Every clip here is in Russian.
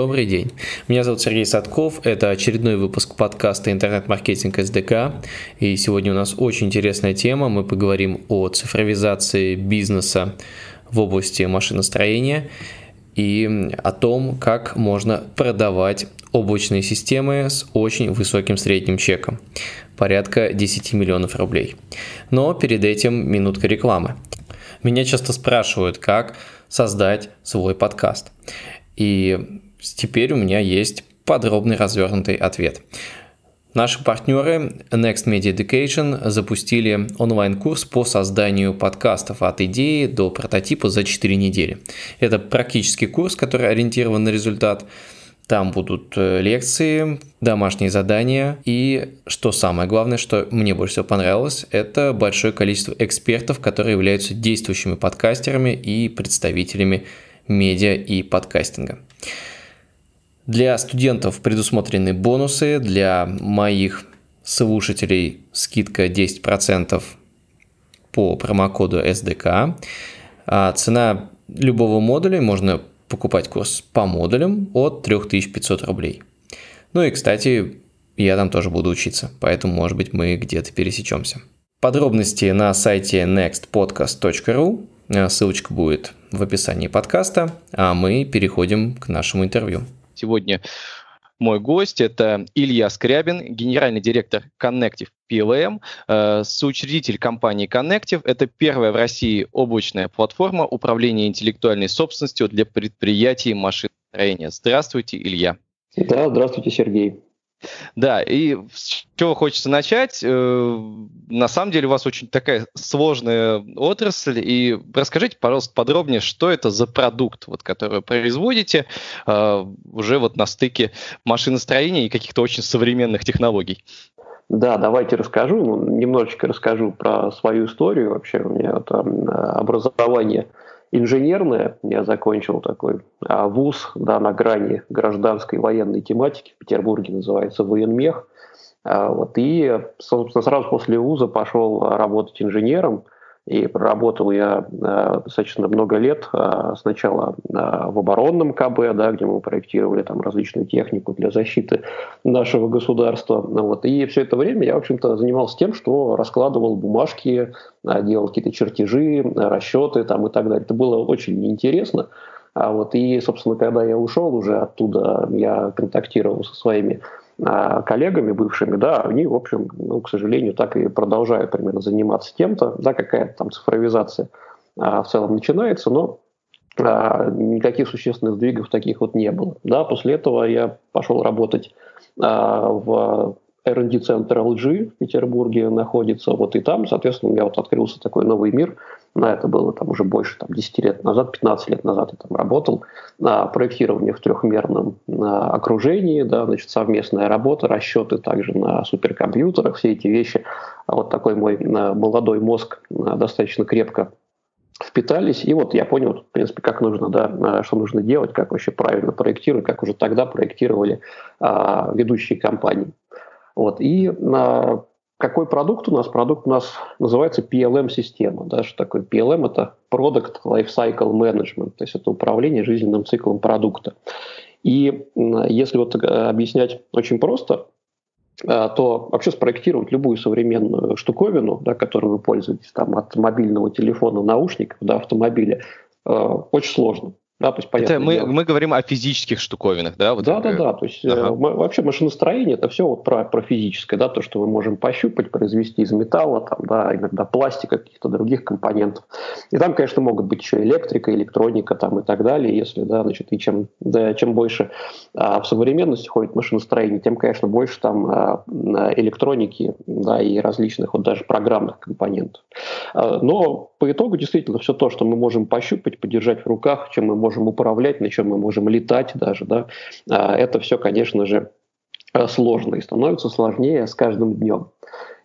Добрый день. Меня зовут Сергей Садков. Это очередной выпуск подкаста «Интернет-маркетинг СДК». И сегодня у нас очень интересная тема. Мы поговорим о цифровизации бизнеса в области машиностроения и о том, как можно продавать облачные системы с очень высоким средним чеком, порядка 10 миллионов рублей. Но перед этим минутка рекламы. Меня часто спрашивают, как создать свой подкаст. И теперь у меня есть подробный развернутый ответ. Наши партнеры Next Media Education запустили онлайн-курс по созданию подкастов от идеи до прототипа за 4 недели. Это практический курс, который ориентирован на результат. Там будут э, лекции, домашние задания и, что самое главное, что мне больше всего понравилось, это большое количество экспертов, которые являются действующими подкастерами и представителями медиа и подкастинга. Для студентов предусмотрены бонусы, для моих слушателей скидка 10% по промокоду SDK. А цена любого модуля, можно покупать курс по модулям от 3500 рублей. Ну и, кстати, я там тоже буду учиться, поэтому, может быть, мы где-то пересечемся. Подробности на сайте nextpodcast.ru, ссылочка будет в описании подкаста, а мы переходим к нашему интервью. Сегодня мой гость – это Илья Скрябин, генеральный директор Connective PLM, э, соучредитель компании Connective. Это первая в России облачная платформа управления интеллектуальной собственностью для предприятий машиностроения. Здравствуйте, Илья. Да, здравствуйте, Сергей. Да, и с чего хочется начать? Э, на самом деле у вас очень такая сложная отрасль, и расскажите, пожалуйста, подробнее, что это за продукт, вот, который вы производите э, уже вот на стыке машиностроения и каких-то очень современных технологий. Да, давайте расскажу, немножечко расскажу про свою историю. Вообще у меня там образование – инженерное. Я закончил такой а, вуз да, на грани гражданской военной тематики. В Петербурге называется военмех. А, вот, и, собственно, сразу после вуза пошел работать инженером – и проработал я э, достаточно много лет. Э, сначала э, в оборонном КБ, да, где мы проектировали там различную технику для защиты нашего государства. Вот. И все это время я, в общем-то, занимался тем, что раскладывал бумажки, делал какие-то чертежи, расчеты там, и так далее. Это было очень интересно. А вот, и, собственно, когда я ушел уже оттуда, я контактировал со своими коллегами бывшими, да, они, в общем, ну, к сожалению, так и продолжают примерно заниматься тем-то, да, какая-то там цифровизация а, в целом начинается, но а, никаких существенных сдвигов таких вот не было. Да, после этого я пошел работать а, в R&D центр LG в Петербурге находится, вот и там, соответственно, у меня вот открылся такой новый мир, на это было там уже больше там, 10 лет назад, 15 лет назад я там работал, на проектирование в трехмерном на окружении, да, значит, совместная работа, расчеты также на суперкомпьютерах, все эти вещи. А вот такой мой молодой мозг достаточно крепко впитались, и вот я понял, в принципе, как нужно, да, что нужно делать, как вообще правильно проектировать, как уже тогда проектировали а, ведущие компании. Вот. И а, какой продукт у нас? Продукт у нас называется PLM-система. Да? Что такое PLM? Это Product Lifecycle Management, то есть это управление жизненным циклом продукта. И если вот э, объяснять очень просто, э, то вообще спроектировать любую современную штуковину, да, которую вы пользуетесь, там, от мобильного телефона, наушников до автомобиля, э, очень сложно. Да, то есть, понятно, это мы, мы говорим о физических штуковинах, да? Вот да, да, да. То есть ага. э, вообще машиностроение это все вот про, про физическое, да, то, что мы можем пощупать, произвести из металла, там, да, иногда пластика, каких-то других компонентов. И там, конечно, могут быть еще электрика, электроника там и так далее. Если, да, значит, и чем, да, чем больше а, в современности ходит машиностроение, тем, конечно, больше там а, электроники, да, и различных вот даже программных компонентов. А, но по итогу действительно все то, что мы можем пощупать, подержать в руках, чем мы можем можем управлять, на чем мы можем летать даже, да, а, это все, конечно же, э, сложно и становится сложнее с каждым днем.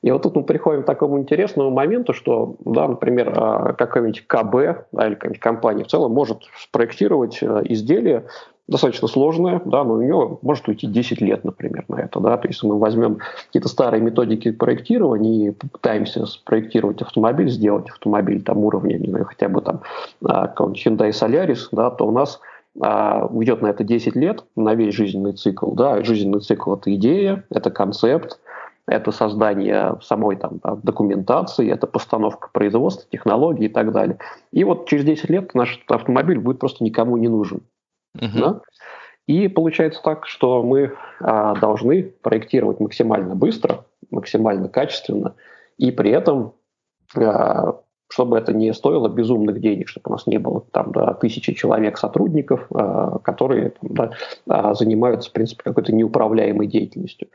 И вот тут мы приходим к такому интересному моменту, что, да, например, а, какой-нибудь КБ да, или какая-нибудь компания в целом может спроектировать э, изделие, достаточно сложная, да, но у нее может уйти 10 лет, например, на это. Да. То есть мы возьмем какие-то старые методики проектирования и попытаемся спроектировать автомобиль, сделать автомобиль там уровня, не знаю, хотя бы там а, Hyundai Solaris, да, то у нас а, уйдет на это 10 лет, на весь жизненный цикл. Да, жизненный цикл – это идея, это концепт, это создание самой там, документации, это постановка производства, технологий и так далее. И вот через 10 лет наш автомобиль будет просто никому не нужен. Uh-huh. Да? И получается так, что мы а, должны проектировать максимально быстро, максимально качественно, и при этом а, чтобы это не стоило безумных денег, чтобы у нас не было там да, тысячи человек сотрудников, э, которые там, да, э, занимаются, в принципе, какой-то неуправляемой деятельностью.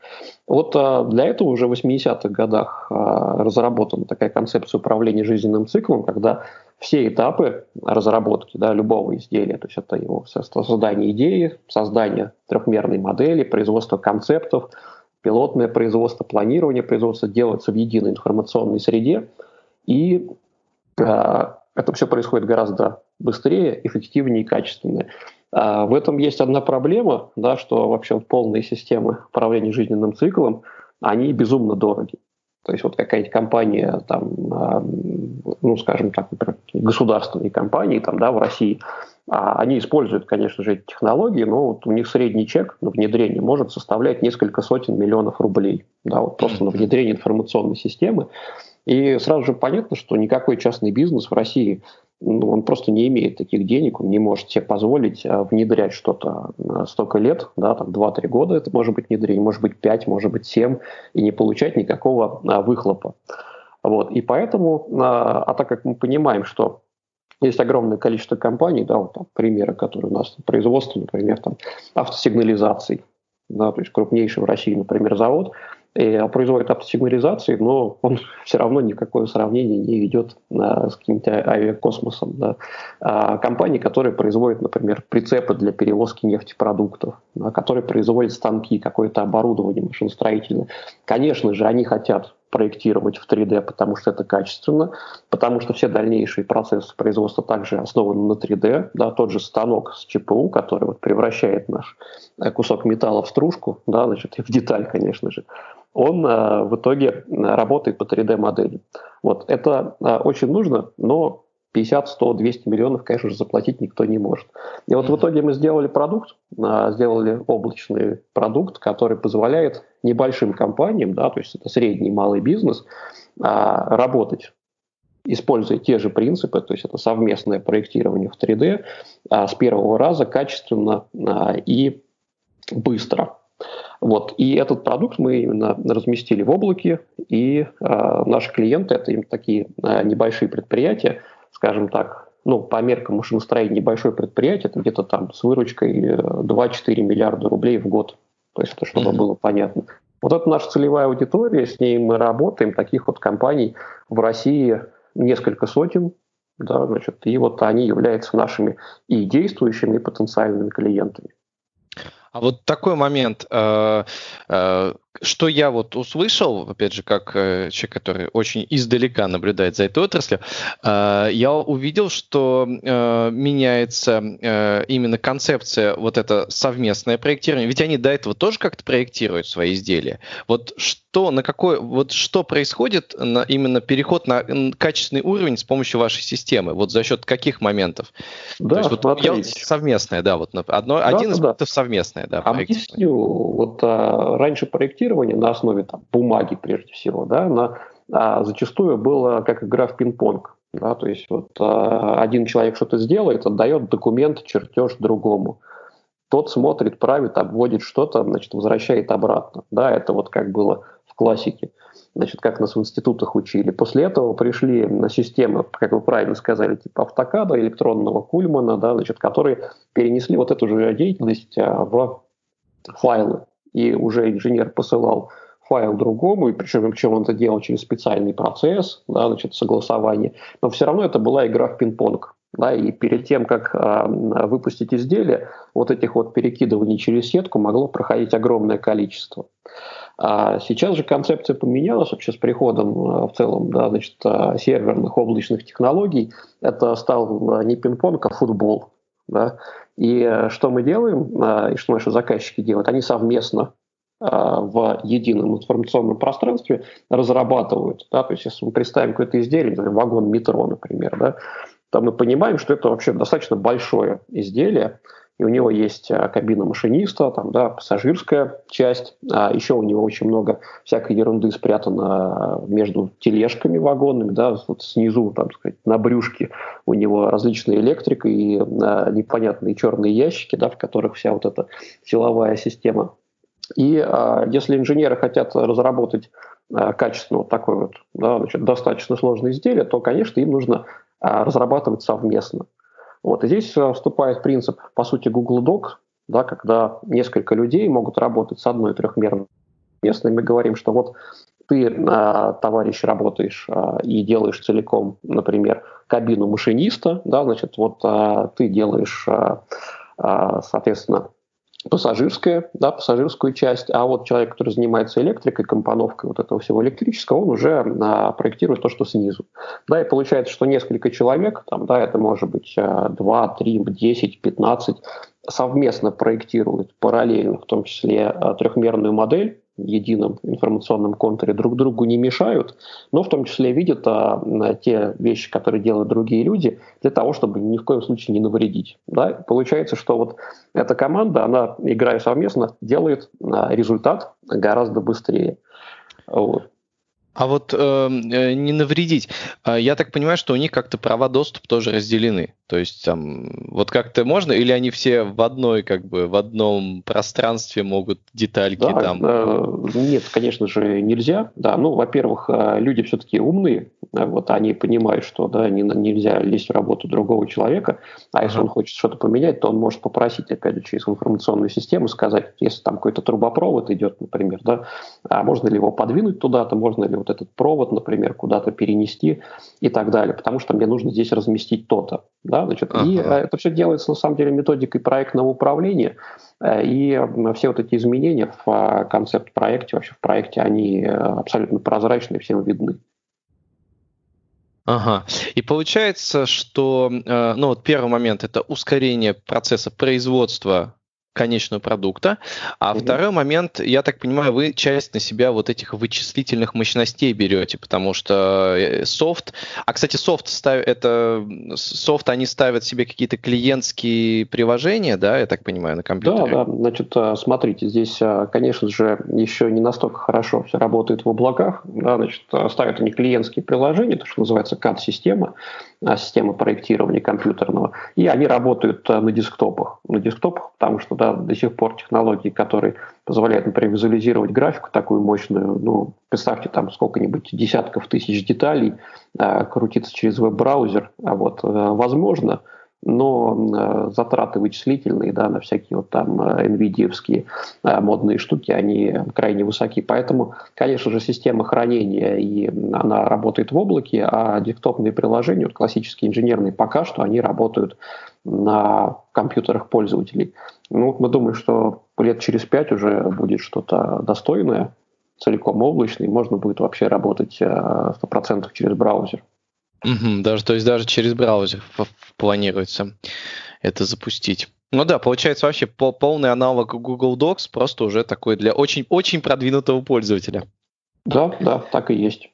Вот э, для этого уже в 80-х годах э, разработана такая концепция управления жизненным циклом, когда все этапы разработки да, любого изделия, то есть это его создание идеи, создание трехмерной модели, производство концептов, пилотное производство, планирование производства делается в единой информационной среде, и а, это все происходит гораздо быстрее, эффективнее и качественнее. А, в этом есть одна проблема, да, что вообще полные системы управления жизненным циклом, они безумно дороги. То есть вот какая-нибудь компания, там, а, ну, скажем так, например, государственные компании там, да, в России, они используют, конечно же, эти технологии, но вот у них средний чек на внедрение может составлять несколько сотен миллионов рублей. Да, вот просто на внедрение информационной системы. И сразу же понятно, что никакой частный бизнес в России ну, он просто не имеет таких денег, он не может себе позволить а, внедрять что-то а, столько лет, да, там 2-3 года это может быть внедрение, может быть 5, может быть 7, и не получать никакого а, выхлопа. Вот. И поэтому, а так как мы понимаем, что есть огромное количество компаний, да, вот там примеры, которые у нас производство, например, там автосигнализаций, да, то есть крупнейший в России, например, завод, и производит автосигнализации, но он все равно никакое сравнение не ведет а, с каким-то авиакосмосом. Да. А компании, которые производят, например, прицепы для перевозки нефтепродуктов, да, которые производят станки, какое-то оборудование машиностроительное, конечно же, они хотят проектировать в 3D, потому что это качественно, потому что все дальнейшие процессы производства также основаны на 3D. Да, тот же станок с ЧПУ, который вот превращает наш э, кусок металла в стружку, да, значит, в деталь, конечно же, он э, в итоге работает по 3D-модели. Вот, это э, очень нужно, но 50, 100, 200 миллионов, конечно же, заплатить никто не может. И вот в итоге мы сделали продукт, сделали облачный продукт, который позволяет небольшим компаниям, да, то есть это средний и малый бизнес, работать используя те же принципы, то есть это совместное проектирование в 3D а, с первого раза качественно и быстро. Вот. И этот продукт мы именно разместили в облаке, и э, наши клиенты, это им такие э, небольшие предприятия, скажем так, ну, по меркам машиностроения небольшое предприятие, это где-то там с выручкой 2-4 э, миллиарда рублей в год. То есть это чтобы mm-hmm. было понятно. Вот это наша целевая аудитория, с ней мы работаем, таких вот компаний в России несколько сотен, да, значит, и вот они являются нашими и действующими, и потенциальными клиентами. А вот такой момент, э, э, что я вот услышал, опять же, как э, человек, который очень издалека наблюдает за этой отраслью, я увидел, что меняется именно концепция вот это совместное проектирование. Ведь они до этого тоже как-то проектируют свои изделия. Вот что, на какой, вот что происходит на именно переход на качественный уровень с помощью вашей системы? Вот за счет каких моментов? Да, То есть, вот я, совместное, да, вот одно, да, один из да. совместное, да. Объясню. Вот а, раньше проектирование на основе там, бумаги, прежде всего, да, на, а, зачастую было как игра в пинг-понг. Да, то есть вот а, один человек что-то сделает, отдает документ, чертеж другому тот смотрит, правит, обводит что-то, значит, возвращает обратно. Да, это вот как было классики, значит, как нас в институтах учили. После этого пришли на системы, как вы правильно сказали, типа автокада, электронного кульмана, да, значит, которые перенесли вот эту же деятельность а, в файлы. И уже инженер посылал файл другому, и причем, причем он это делал через специальный процесс, да, значит, согласование. Но все равно это была игра в пинг-понг. Да, и перед тем, как э, выпустить изделие, вот этих вот перекидываний через сетку могло проходить огромное количество. А сейчас же концепция поменялась вообще с приходом э, в целом да, значит, э, серверных облачных технологий. Это стал не пинг-понг, а футбол. Да? И что мы делаем, и что наши заказчики делают, они совместно в едином информационном пространстве разрабатывают. Да? То есть если мы представим какое-то изделие, например, вагон метро, например, да, то мы понимаем, что это вообще достаточно большое изделие, и у него есть а, кабина машиниста, там, да, пассажирская часть, а еще у него очень много всякой ерунды спрятано между тележками вагонными, да, вот снизу, там сказать, на брюшке у него различная электрика и а, непонятные черные ящики, да, в которых вся вот эта силовая система. И а, если инженеры хотят разработать а, качественно вот такое вот, да, значит, достаточно сложное изделие, то, конечно, им нужно а, разрабатывать совместно. Вот. И здесь а, вступает принцип, по сути, Google Doc, да, когда несколько людей могут работать с одной трехмерной местной. Мы говорим, что вот ты, а, товарищ, работаешь а, и делаешь целиком, например, кабину машиниста, да, значит, вот ты делаешь, соответственно, пассажирская, да, пассажирскую часть, а вот человек, который занимается электрикой, компоновкой вот этого всего электрического, он уже а, проектирует то, что снизу. Да, и получается, что несколько человек, там, да, это может быть а, 2, 3, 10, 15, совместно проектируют параллельно, в том числе а, трехмерную модель, едином информационном контуре друг другу не мешают, но в том числе видят а, те вещи, которые делают другие люди, для того, чтобы ни в коем случае не навредить. Да? Получается, что вот эта команда, она, играя совместно, делает а, результат гораздо быстрее. Вот. А вот э, э, не навредить. А, я так понимаю, что у них как-то права доступа тоже разделены. То есть там вот как-то можно, или они все в одной, как бы, в одном пространстве могут детальки да, там? Э, нет, конечно же, нельзя. Да, ну, во-первых, э, люди все-таки умные, вот они понимают, что да, не, нельзя лезть в работу другого человека, а если ага. он хочет что-то поменять, то он может попросить, опять же, через информационную систему сказать, если там какой-то трубопровод идет, например, да, а можно ли его подвинуть туда-то, можно ли вот этот провод, например, куда-то перенести и так далее, потому что мне нужно здесь разместить то-то. Да? Значит, ага. И э, это все делается, на самом деле, методикой проектного управления, э, и все вот эти изменения в э, концепт-проекте, вообще в проекте, они абсолютно прозрачны, всем видны. Ага. И получается, что ну вот первый момент это ускорение процесса производства конечного продукта. А угу. второй момент, я так понимаю, вы часть на себя вот этих вычислительных мощностей берете, потому что э, софт, а кстати, софт ставит, это софт, они ставят себе какие-то клиентские приложения, да, я так понимаю, на компьютере? Да, да, значит, э, смотрите, здесь, э, конечно же, еще не настолько хорошо все работает в облаках, да, значит, ставят они клиентские приложения, то, что называется CAD-система, система проектирования компьютерного, и они работают на десктопах, на десктопах, потому что, да, до сих пор технологии, которые позволяют, например, визуализировать графику такую мощную, ну, представьте, там сколько-нибудь десятков тысяч деталей э, крутиться через веб-браузер, а вот, э, возможно, но э, затраты вычислительные, да, на всякие вот там э, nvidia э, модные штуки, они крайне высоки. Поэтому, конечно же, система хранения, и она работает в облаке, а десктопные приложения, вот классические инженерные, пока что они работают на компьютерах пользователей. Ну, мы думаем, что лет через пять уже будет что-то достойное, целиком облачный, можно будет вообще работать 100% через браузер. Даже, то есть даже через браузер планируется это запустить. Ну да, получается вообще полный аналог Google Docs, просто уже такой для очень-очень продвинутого пользователя. Да, да, так и есть.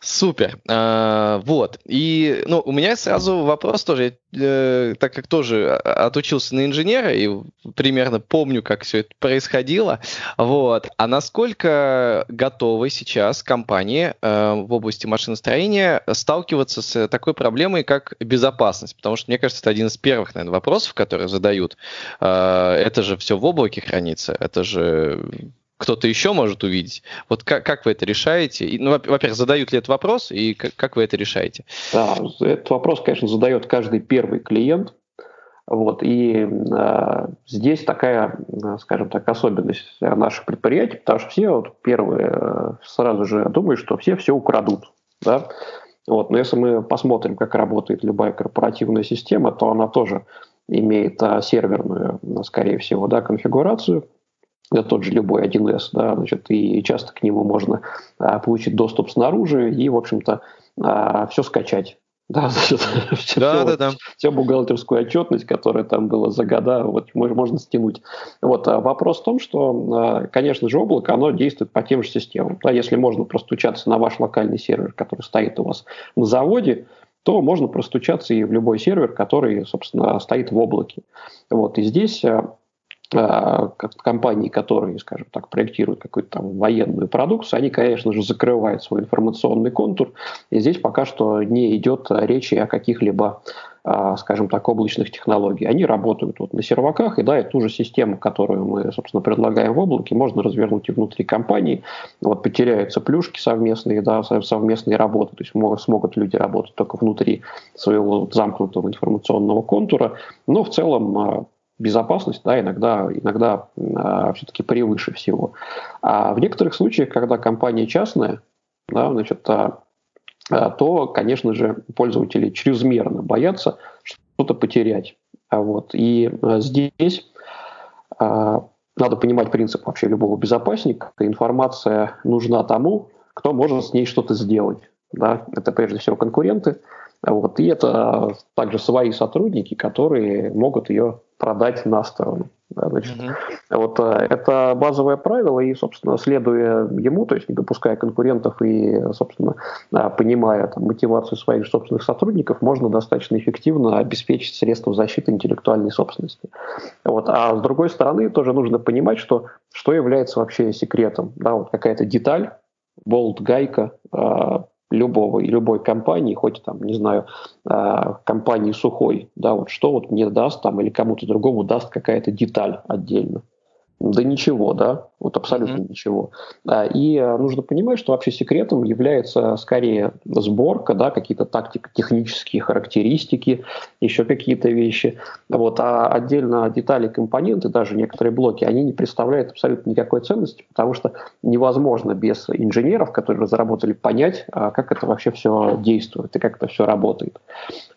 Супер. А, вот. И ну, у меня сразу вопрос тоже, э, так как тоже отучился на инженера и примерно помню, как все это происходило. Вот. А насколько готовы сейчас компании э, в области машиностроения сталкиваться с такой проблемой, как безопасность? Потому что, мне кажется, это один из первых, наверное, вопросов, которые задают. Э, это же все в облаке хранится, это же кто-то еще может увидеть. Вот как, как вы это решаете? И, ну, во-первых, задают ли этот вопрос, и как, как вы это решаете? Да, этот вопрос, конечно, задает каждый первый клиент. Вот, и э, здесь такая, скажем так, особенность наших предприятий, потому что все вот первые э, сразу же думают, что все все украдут. Да? Вот, но если мы посмотрим, как работает любая корпоративная система, то она тоже имеет а, серверную, скорее всего, да, конфигурацию, это тот же любой 1С, да, значит, и часто к нему можно а, получить доступ снаружи и, в общем-то, а, все скачать. Да, значит, все, да, все, да, да. Всю бухгалтерскую отчетность, которая там была за года, вот можно стянуть. Вот а вопрос в том, что, а, конечно же, облако, оно действует по тем же системам. Да, если можно простучаться на ваш локальный сервер, который стоит у вас на заводе, то можно простучаться и в любой сервер, который, собственно, стоит в облаке. Вот. И здесь а, как компании, которые, скажем так, проектируют какую-то там военную продукцию, они, конечно же, закрывают свой информационный контур. И здесь пока что не идет речи о каких-либо, а, скажем так, облачных технологиях. Они работают вот на серваках, и да, и ту же систему, которую мы, собственно, предлагаем в облаке, можно развернуть и внутри компании. Вот потеряются плюшки совместные, да, совместные работы, то есть могут, смогут люди работать только внутри своего замкнутого информационного контура, но в целом а, безопасность, да, иногда, иногда э, все-таки превыше всего. А в некоторых случаях, когда компания частная, да, значит, а, а, то, конечно же, пользователи чрезмерно боятся что-то потерять. А вот. И а, здесь а, надо понимать принцип вообще любого безопасника. Информация нужна тому, кто может с ней что-то сделать. Да? Это прежде всего конкуренты. Вот. И это также свои сотрудники, которые могут ее продать на сторону. Да, значит, mm Вот э, это базовое правило, и, собственно, следуя ему, то есть не допуская конкурентов и, собственно, э, понимая там, мотивацию своих собственных сотрудников, можно достаточно эффективно обеспечить средства защиты интеллектуальной собственности. Вот. А с другой стороны, тоже нужно понимать, что, что является вообще секретом. Да, вот какая-то деталь, болт, гайка, э, любого и любой компании, хоть там, не знаю, а, компании сухой, да, вот что вот мне даст там или кому-то другому даст какая-то деталь отдельно. Да ничего, да, вот абсолютно mm-hmm. ничего. И э, нужно понимать, что вообще секретом является скорее сборка, да, какие-то тактико-технические характеристики, еще какие-то вещи. Вот, а отдельно детали, компоненты, даже некоторые блоки, они не представляют абсолютно никакой ценности, потому что невозможно без инженеров, которые разработали, понять, а как это вообще все действует и как это все работает.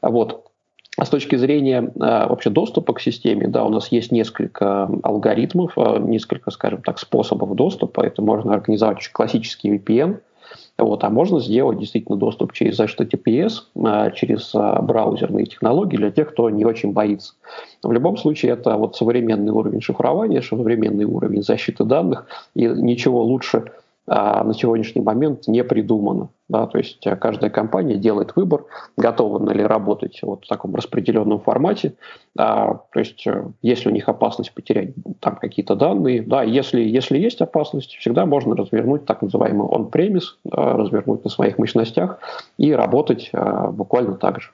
Вот. А с точки зрения а, вообще доступа к системе, да, у нас есть несколько алгоритмов, а, несколько, скажем так, способов доступа. Это можно организовать классический VPN, вот, а можно сделать действительно доступ через HTTPS, а, через браузерные технологии для тех, кто не очень боится. В любом случае, это вот современный уровень шифрования, современный уровень защиты данных, и ничего лучше на сегодняшний момент не придумано. Да, то есть э, каждая компания делает выбор, готова ли работать вот в таком распределенном формате. А, то есть э, если у них опасность потерять там какие-то данные, да, если, если есть опасность, всегда можно развернуть так называемый on-premise, да, развернуть на своих мощностях и работать а, буквально так же.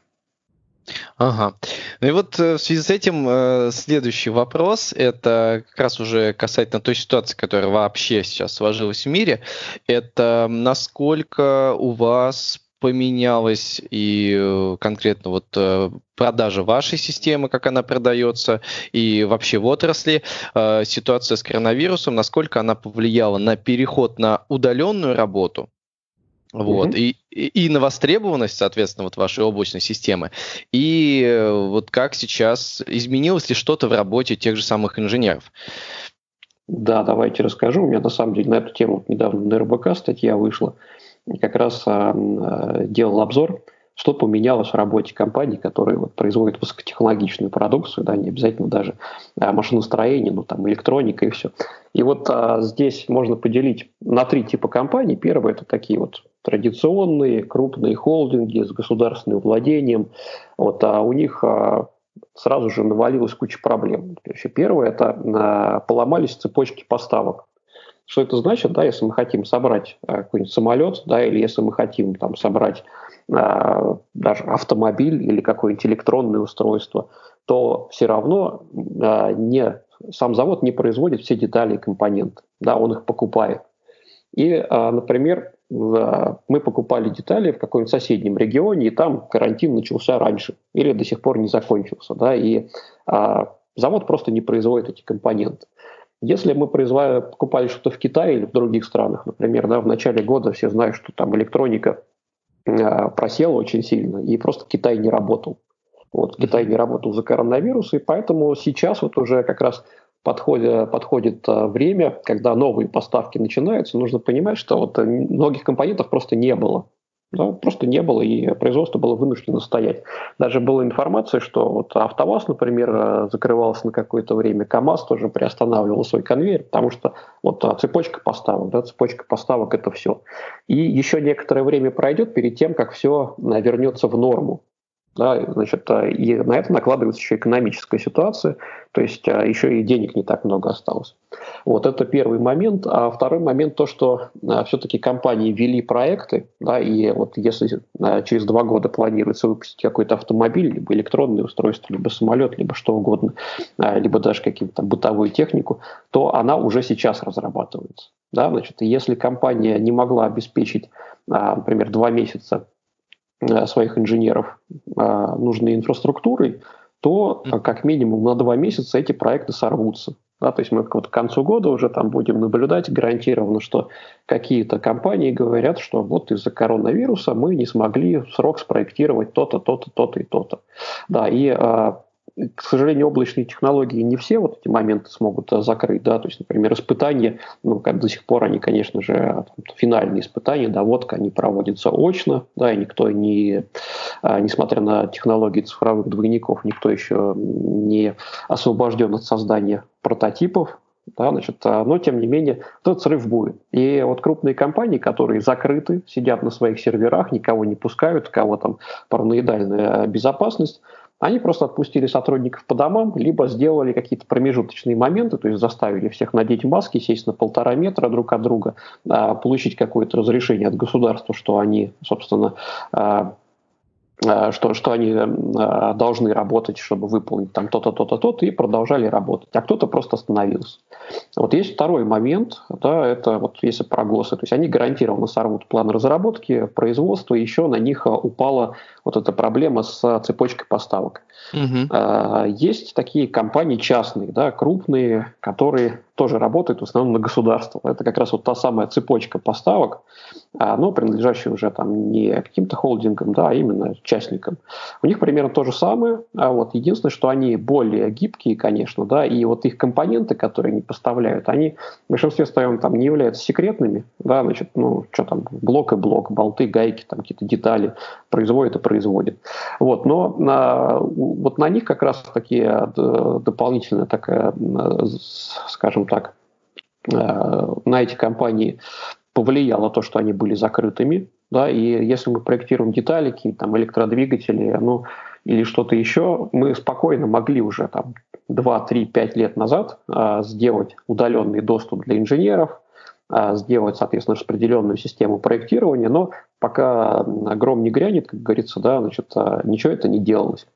Ага. Ну и вот э, в связи с этим э, следующий вопрос, это как раз уже касательно той ситуации, которая вообще сейчас сложилась в мире, это насколько у вас поменялась и э, конкретно вот продажа вашей системы, как она продается, и вообще в отрасли ситуация с коронавирусом, насколько она повлияла на переход на удаленную работу, вот, mm-hmm. и, и, и на востребованность, соответственно, вот вашей облачной системы, и э, вот как сейчас, изменилось ли что-то в работе тех же самых инженеров? Да, давайте расскажу. У меня на самом деле на эту тему недавно на РБК статья вышла. И как раз а, а, делал обзор что поменялось в работе компаний, которые вот производят высокотехнологичную продукцию, да, не обязательно даже а, машиностроение, но там электроника и все. И вот а, здесь можно поделить на три типа компаний. Первое – это такие вот традиционные крупные холдинги с государственным владением. Вот, а у них а, сразу же навалилась куча проблем. Первое – это а, поломались цепочки поставок. Что это значит, да, если мы хотим собрать а, какой-нибудь самолет, да, или если мы хотим там собрать а, даже автомобиль или какое-нибудь электронное устройство, то все равно а, не, сам завод не производит все детали и компоненты, да, он их покупает. И, а, например, мы покупали детали в каком-нибудь соседнем регионе, и там карантин начался раньше или до сих пор не закончился, да, и завод просто не производит эти компоненты. Если мы производили, покупали что-то в Китае или в других странах, например, да, в начале года все знают, что там электроника Э, просела очень сильно, и просто Китай не работал. Вот, Китай не работал за коронавирус, и поэтому сейчас вот уже как раз подходит, подходит э, время, когда новые поставки начинаются, нужно понимать, что вот многих компонентов просто не было. Да, просто не было, и производство было вынуждено стоять. Даже была информация, что вот АвтоВАЗ, например, э, закрывался на какое-то время, КАМАЗ тоже приостанавливал свой конвейер, потому что вот цепочка поставок, да, цепочка поставок – это все. И еще некоторое время пройдет перед тем, как все э, вернется в норму. Да, значит, а, и на это накладывается еще экономическая ситуация, то есть а, еще и денег не так много осталось. Вот это первый момент. А второй момент то, что а, все-таки компании вели проекты, да, и вот если через два года планируется выпустить какой-то автомобиль, либо электронное устройство, либо самолет, либо что угодно, либо даже какую-то бытовую технику, то она уже сейчас разрабатывается. Да, значит, если компания не могла обеспечить, например, два месяца своих инженеров э, нужной инфраструктурой, то как минимум на два месяца эти проекты сорвутся. Да, то есть мы вот к концу года уже там будем наблюдать гарантированно, что какие-то компании говорят, что вот из-за коронавируса мы не смогли в срок спроектировать то-то, то-то, то-то и то-то. Да, и э, к сожалению, облачные технологии не все вот эти моменты смогут э, закрыть, да, то есть, например, испытания, ну, как до сих пор они, конечно же, там, финальные испытания, доводка, они проводятся очно, да, и никто не, а, несмотря на технологии цифровых двойников, никто еще не освобожден от создания прототипов, да, значит, но тем не менее тот срыв будет. И вот крупные компании, которые закрыты, сидят на своих серверах, никого не пускают, кого там параноидальная безопасность, они просто отпустили сотрудников по домам, либо сделали какие-то промежуточные моменты, то есть заставили всех надеть маски, сесть на полтора метра друг от друга, а, получить какое-то разрешение от государства, что они, собственно, а, Э, что, что они должны работать, чтобы выполнить там то-то, то-то, то-то, и продолжали работать. А кто-то просто остановился. Вот есть второй момент, да, это вот если про ГОСы, то есть они гарантированно сорвут план разработки, производства, еще на них упала вот эта проблема с цепочкой поставок. Угу. Есть такие компании частные, да, крупные, которые тоже работают в основном на государство. Это как раз вот та самая цепочка поставок, а, но принадлежащая уже там не каким-то холдингам, да, а именно частникам. У них примерно то же самое, а вот единственное, что они более гибкие, конечно, да, и вот их компоненты, которые они поставляют, они в большинстве своем там не являются секретными, да, значит, ну, что там, блок и блок, болты, гайки, там какие-то детали производят и производят. Вот, но на, вот на них как раз такие дополнительная такая, скажем так, э, на эти компании повлияло то, что они были закрытыми, да, и если мы проектируем детали, какие-то там электродвигатели, ну, или что-то еще, мы спокойно могли уже там 2, 3, 5 лет назад а, сделать удаленный доступ для инженеров, сделать, соответственно, распределенную систему проектирования, но пока гром не грянет, как говорится, да, значит, а, ничего это не делалось.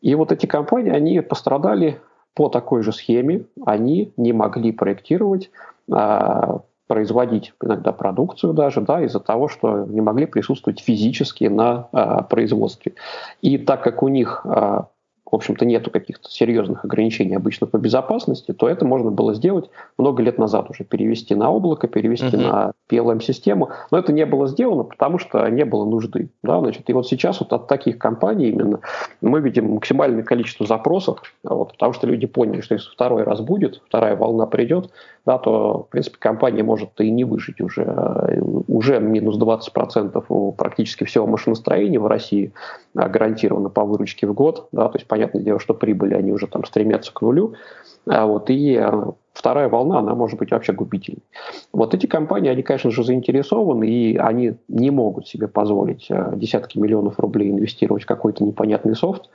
И вот эти компании, они пострадали по такой же схеме, они не могли проектировать а, производить иногда продукцию даже, да, из-за того, что не могли присутствовать физически на а, производстве. И так как у них а, в общем-то, нету каких-то серьезных ограничений обычно по безопасности, то это можно было сделать много лет назад уже, перевести на облако, перевести uh-huh. на PLM-систему, но это не было сделано, потому что не было нужды. Да? Значит, и вот сейчас вот от таких компаний именно мы видим максимальное количество запросов, вот, потому что люди поняли, что если второй раз будет, вторая волна придет, да, то, в принципе, компания может и не выжить уже. Уже минус 20% у практически всего машиностроения в России а, гарантировано по выручке в год, да, то есть понятное дело, что прибыли они уже там стремятся к нулю, а вот, и а, вторая волна, она может быть вообще губительной. Вот эти компании, они, конечно же, заинтересованы, и они не могут себе позволить а, десятки миллионов рублей инвестировать в какой-то непонятный софт,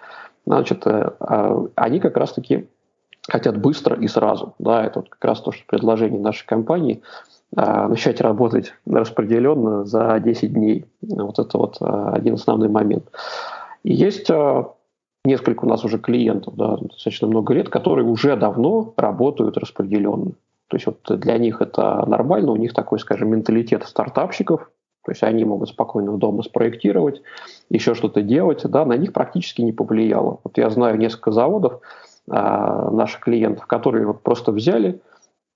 значит, а, они как раз-таки хотят быстро и сразу. Да, это вот как раз то, что предложение нашей компании начать работать распределенно за 10 дней. Вот это вот один основной момент. И есть несколько у нас уже клиентов, да, достаточно много лет, которые уже давно работают распределенно. То есть вот для них это нормально, у них такой, скажем, менталитет стартапщиков, то есть они могут спокойно дома спроектировать, еще что-то делать, да, на них практически не повлияло. Вот я знаю несколько заводов а, наших клиентов, которые вот просто взяли,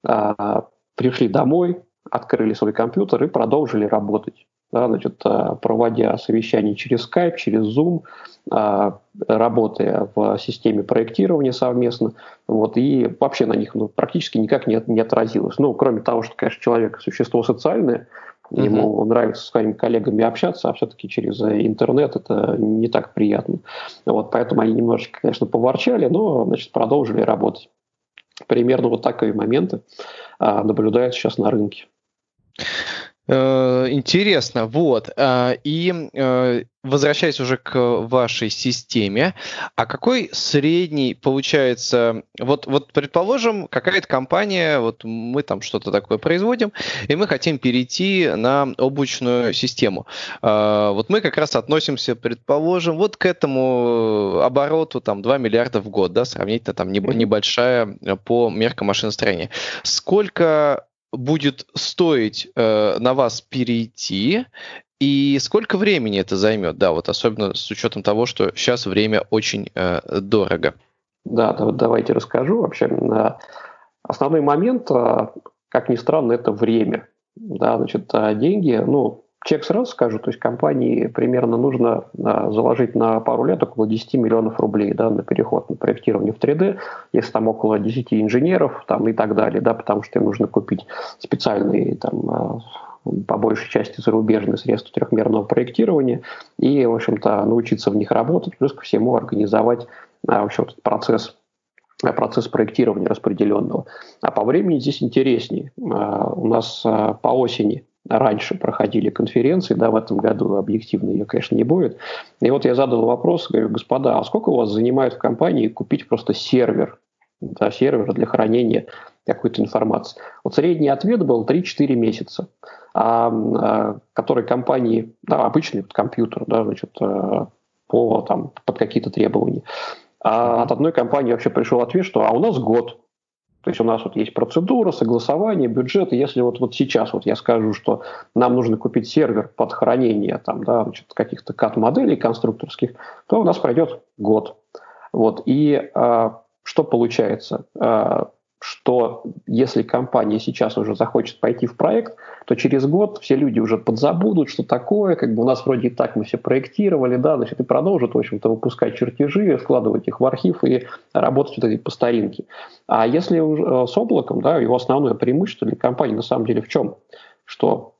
а, пришли домой, открыли свой компьютер и продолжили работать да, значит, э, проводя совещания через Skype, через Zoom, э, работая в системе проектирования совместно, вот, и вообще на них ну, практически никак не, не отразилось. Ну, кроме того, что, конечно, человек – существо социальное, Ему uh-huh. нравится с своими коллегами общаться, а все-таки через интернет это не так приятно. Вот, поэтому они немножечко, конечно, поворчали, но значит, продолжили работать. Примерно вот такие моменты а, наблюдаются сейчас на рынке. Э, интересно, вот. Э, и э, возвращаясь уже к вашей системе, а какой средний получается, вот, вот предположим, какая-то компания, вот мы там что-то такое производим, и мы хотим перейти на облачную систему. Вот мы как раз относимся, предположим, вот к этому обороту там 2 миллиарда в год, да, сравнительно там небольшая по меркам машиностроения. Сколько будет стоить э, на вас перейти, и сколько времени это займет, да, вот особенно с учетом того, что сейчас время очень э, дорого. Да, да, давайте расскажу вообще. Основной момент, э, как ни странно, это время. Да, значит, э, деньги, ну, Чек сразу скажу, то есть компании примерно нужно а, заложить на пару лет около 10 миллионов рублей да, на переход на проектирование в 3D, если там около 10 инженеров там, и так далее, да, потому что им нужно купить специальные там, а, по большей части зарубежные средства трехмерного проектирования и, в общем-то, научиться в них работать, плюс ко всему организовать а, вообще этот процесс процесс проектирования распределенного. А по времени здесь интереснее. У нас по осени раньше проходили конференции, да, в этом году объективно ее, конечно, не будет. И вот я задал вопрос, говорю, господа, а сколько у вас занимает в компании купить просто сервер, да, сервер для хранения какой-то информации? Вот средний ответ был 3-4 месяца, а, а, который компании, да, обычный компьютер, да, значит, э, по, там, под какие-то требования. А от одной компании вообще пришел ответ, что а у нас год. То есть у нас вот есть процедура, согласование, бюджет. И если вот, вот сейчас вот я скажу, что нам нужно купить сервер под хранение там, да, каких-то кат-моделей конструкторских, то у нас пройдет год. Вот. И а, что получается? А, что если компания сейчас уже захочет пойти в проект, то через год все люди уже подзабудут, что такое, как бы у нас вроде и так мы все проектировали, да, значит, и продолжат, в общем-то, выпускать чертежи, складывать их в архив и работать вот эти по старинке. А если уже с облаком, да, его основное преимущество для компании на самом деле в чем? Что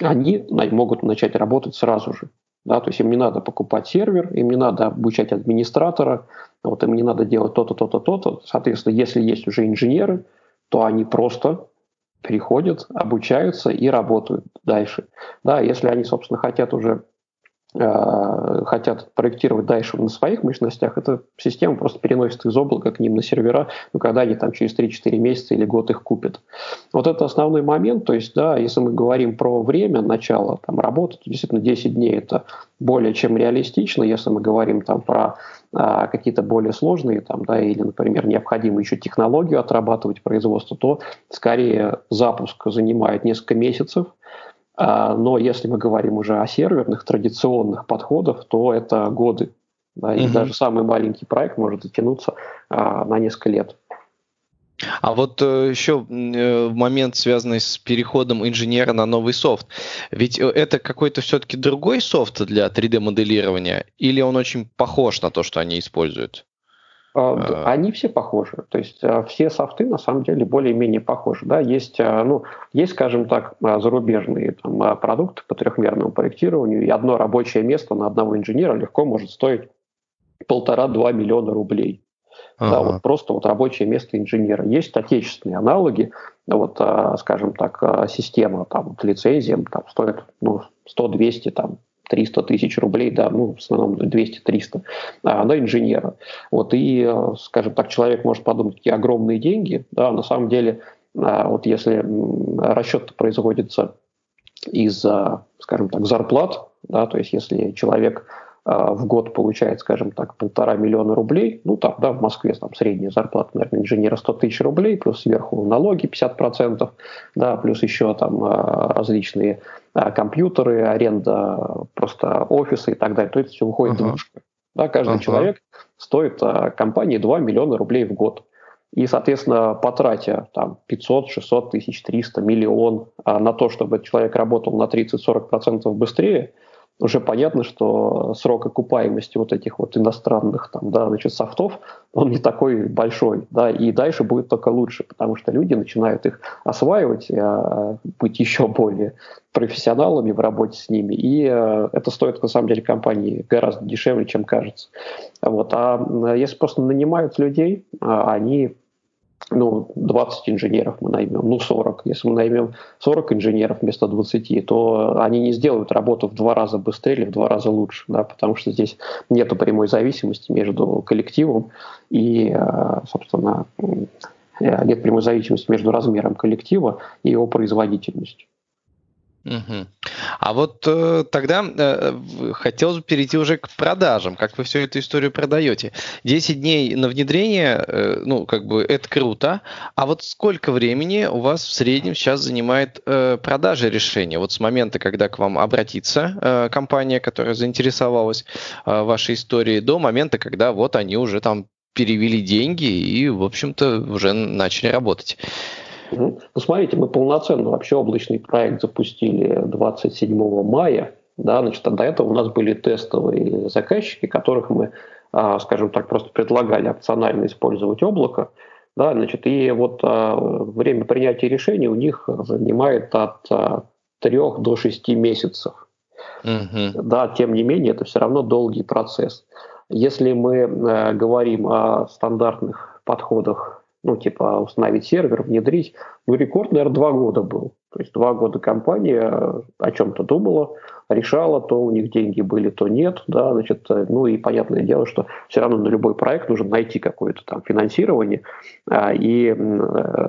они могут начать работать сразу же. Да, то есть им не надо покупать сервер, им не надо обучать администратора, вот им не надо делать то-то, то-то, то-то. Соответственно, если есть уже инженеры, то они просто приходят, обучаются и работают дальше. Да, если они, собственно, хотят уже хотят проектировать дальше на своих мощностях, эта система просто переносит из облака к ним на сервера, ну, когда они там через 3-4 месяца или год их купят. Вот это основной момент, то есть, да, если мы говорим про время начала там, работы, то действительно 10 дней это более чем реалистично, если мы говорим там про а, какие-то более сложные, там, да, или, например, необходимо еще технологию отрабатывать производство, то скорее запуск занимает несколько месяцев, а, но если мы говорим уже о серверных традиционных подходах, то это годы. Да, и угу. даже самый маленький проект может затянуться а, на несколько лет. А вот э, еще э, момент, связанный с переходом инженера на новый софт. Ведь э, это какой-то все-таки другой софт для 3D-моделирования, или он очень похож на то, что они используют? А, а. Они все похожи. То есть а, все софты на самом деле более-менее похожи. Да? Есть, ну, есть, скажем так, зарубежные там, продукты по трехмерному проектированию, и одно рабочее место на одного инженера легко может стоить полтора-два миллиона рублей. Ага. Да, вот просто вот рабочее место инженера. Есть отечественные аналоги, вот, скажем так, система там, лицензиям там, стоит ну, 100-200 там, 300 тысяч рублей, да, ну, в основном 200-300, а, на инженера. Вот, и, скажем так, человек может подумать, какие огромные деньги, да, на самом деле, а, вот если расчет производится из, а, скажем так, зарплат, да, то есть если человек в год получает, скажем так, полтора миллиона рублей, ну там, да, в Москве там средняя зарплата, наверное, инженера 100 тысяч рублей, плюс сверху налоги 50%, да, плюс еще там а, различные а, компьютеры, аренда просто офиса и так далее, то это все выходит uh-huh. двушка. Да, каждый uh-huh. человек стоит компании 2 миллиона рублей в год. И, соответственно, потратя там 500, 600 тысяч, 300, миллион а, на то, чтобы человек работал на 30-40% быстрее, уже понятно, что срок окупаемости вот этих вот иностранных там, да, значит, софтов, он не такой большой, да, и дальше будет только лучше, потому что люди начинают их осваивать, а, быть еще более профессионалами в работе с ними, и а, это стоит на самом деле компании гораздо дешевле, чем кажется. Вот. А если просто нанимают людей, а, они ну, 20 инженеров мы наймем, ну, 40. Если мы наймем 40 инженеров вместо 20, то они не сделают работу в два раза быстрее или в два раза лучше, да, потому что здесь нет прямой зависимости между коллективом и, э, собственно, э, нет прямой зависимости между размером коллектива и его производительностью. Угу. А вот э, тогда э, хотелось бы перейти уже к продажам, как вы всю эту историю продаете. 10 дней на внедрение, э, ну, как бы это круто, а вот сколько времени у вас в среднем сейчас занимает э, продажа решения? Вот с момента, когда к вам обратится э, компания, которая заинтересовалась э, вашей историей, до момента, когда вот они уже там перевели деньги и, в общем-то, уже начали работать. Ну, смотрите, мы полноценно вообще облачный проект запустили 27 мая. Да, значит, до этого у нас были тестовые заказчики, которых мы, а, скажем так, просто предлагали опционально использовать облако. Да, значит, и вот а, время принятия решений у них занимает от а, 3 до 6 месяцев. Угу. Да, тем не менее, это все равно долгий процесс. Если мы говорим о стандартных подходах ну, типа установить сервер, внедрить. Ну, рекорд, наверное, два года был. То есть два года компания о чем-то думала, решала, то у них деньги были, то нет, да, значит, ну и понятное дело, что все равно на любой проект нужно найти какое-то там финансирование, а, и, э,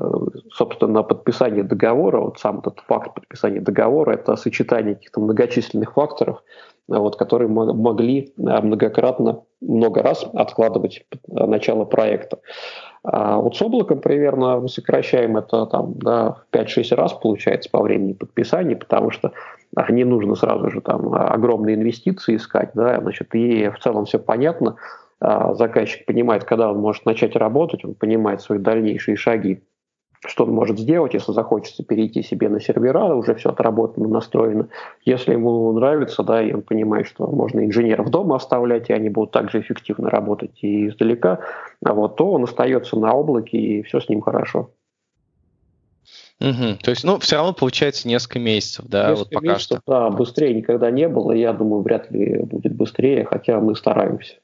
собственно, подписание договора, вот сам этот факт подписания договора, это сочетание каких-то многочисленных факторов, вот, которые могли э, многократно, много раз откладывать начало проекта. А вот с облаком примерно мы сокращаем это там, да, в 5-6 раз получается по времени подписания, потому что не нужно сразу же там огромные инвестиции искать, да, значит, и в целом все понятно, а заказчик понимает, когда он может начать работать, он понимает свои дальнейшие шаги что он может сделать, если захочется перейти себе на сервера, уже все отработано, настроено. Если ему нравится, да, и он понимает, что можно инженеров дома оставлять, и они будут также эффективно работать и издалека, а вот, то он остается на облаке, и все с ним хорошо. Угу. То есть, ну, все равно получается несколько месяцев, да, несколько вот пока месяцев, что. Да, быстрее никогда не было, я думаю, вряд ли будет быстрее, хотя мы стараемся.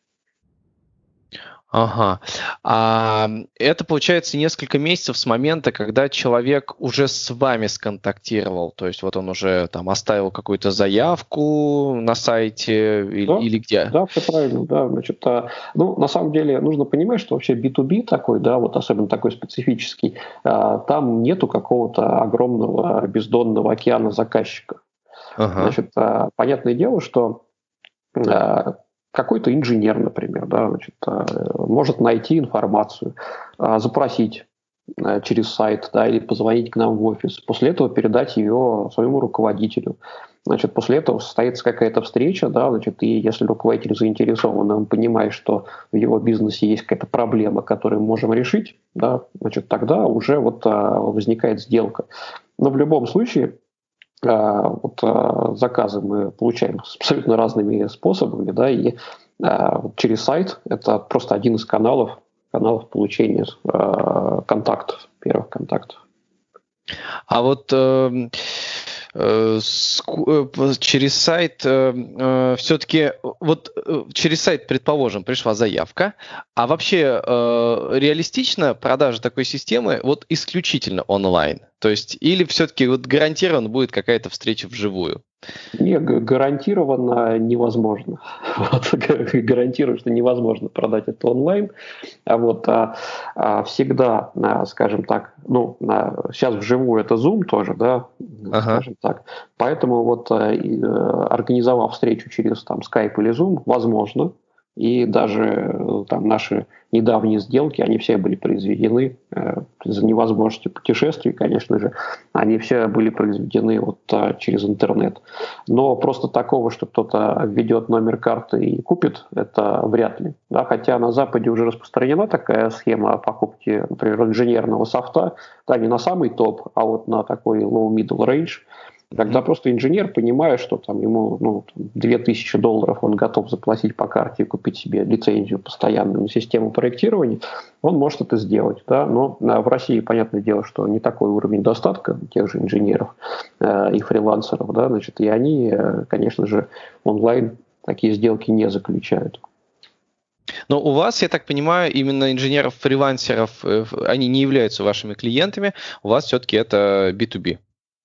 Ага. А это получается несколько месяцев с момента, когда человек уже с вами сконтактировал. То есть вот он уже там оставил какую-то заявку на сайте или, да, или где? Да, все правильно. Да. Значит, а, ну, на самом деле нужно понимать, что вообще B2B такой, да, вот особенно такой специфический, а, там нету какого-то огромного бездонного океана заказчика. Ага. Значит, а, понятное дело, что какой-то инженер, например, да, значит, э, может найти информацию, э, запросить э, через сайт да, или позвонить к нам в офис, после этого передать ее своему руководителю. Значит, после этого состоится какая-то встреча, да, значит, и если руководитель заинтересован, он понимает, что в его бизнесе есть какая-то проблема, которую мы можем решить, да, значит, тогда уже вот а, возникает сделка. Но в любом случае вот, а, заказы мы получаем абсолютно разными способами, да, и а, через сайт это просто один из каналов, каналов получения контактов, первых контактов. А вот эм, э, э, через сайт э, э, все-таки вот э, через сайт, предположим, пришла заявка, а вообще э, реалистично продажа такой системы вот исключительно онлайн? То есть, или все-таки вот гарантированно будет какая-то встреча вживую? Не, гарантированно невозможно. Вот, гарантирую, что невозможно продать это онлайн. А вот а, а всегда, а, скажем так, ну, а, сейчас вживую это Zoom тоже, да, ага. скажем так. Поэтому вот а, организовав встречу через там Skype или Zoom, возможно, и даже э, там наши недавние сделки, они все были произведены э, из-за невозможности путешествий, конечно же, они все были произведены вот а, через интернет. Но просто такого, что кто-то введет номер карты и купит, это вряд ли. Да, хотя на Западе уже распространена такая схема покупки, например, инженерного софта, да, не на самый топ, а вот на такой low-middle range – Когда просто инженер понимает, что там ему ну, 2000 долларов он готов заплатить по карте и купить себе лицензию постоянную на систему проектирования, он может это сделать. Да? Но в России, понятное дело, что не такой уровень достатка тех же инженеров э, и фрилансеров, да, значит, и они, э, конечно же, онлайн такие сделки не заключают. Но у вас, я так понимаю, именно инженеров-фрилансеров, э, они не являются вашими клиентами, у вас все-таки это B2B.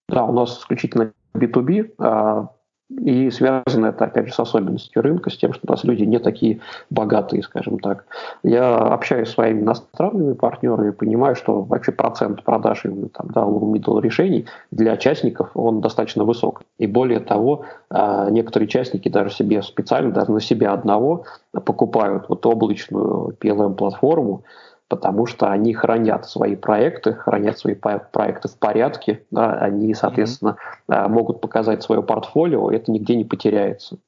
Да, у нас исключительно B2B, а, и связано это, опять же, с особенностью рынка, с тем, что у нас люди не такие богатые, скажем так. Я общаюсь с своими иностранными партнерами, понимаю, что вообще процент продаж именно там, да, low-middle решений для участников, он достаточно высок. И более того, а, некоторые участники даже себе специально, даже на себя одного покупают вот облачную PLM-платформу, потому что они хранят свои проекты, хранят свои проекты в порядке, да, они, соответственно, mm-hmm. могут показать свое портфолио, это нигде не потеряется.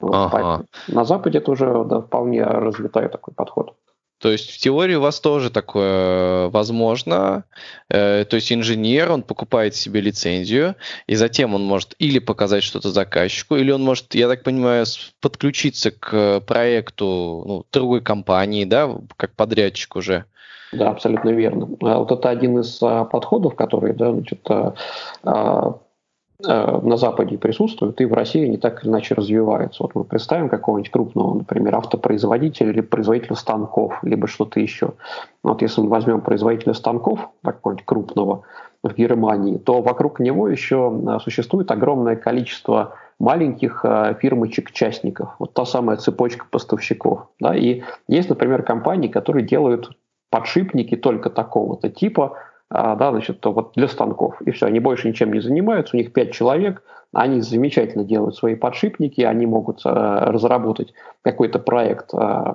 Вот, ага. На Западе это уже да, вполне развитой такой подход. То есть в теории у вас тоже такое возможно. Э, то есть инженер, он покупает себе лицензию, и затем он может или показать что-то заказчику, или он может, я так понимаю, подключиться к проекту ну, другой компании, да, как подрядчик уже. Да, абсолютно верно. А вот это один из а, подходов, который, да, значит, а, Э, на Западе присутствуют, и в России они так или иначе развиваются. Вот мы представим какого-нибудь крупного, например, автопроизводителя или производителя станков, либо что-то еще. Вот если мы возьмем производителя станков, какого-нибудь крупного, в Германии, то вокруг него еще э, существует огромное количество маленьких э, фирмочек-частников. Вот та самая цепочка поставщиков. Да? И есть, например, компании, которые делают подшипники только такого-то типа, да, значит, то вот для станков. И все, они больше ничем не занимаются, у них пять человек, они замечательно делают свои подшипники, они могут э, разработать какой-то проект э,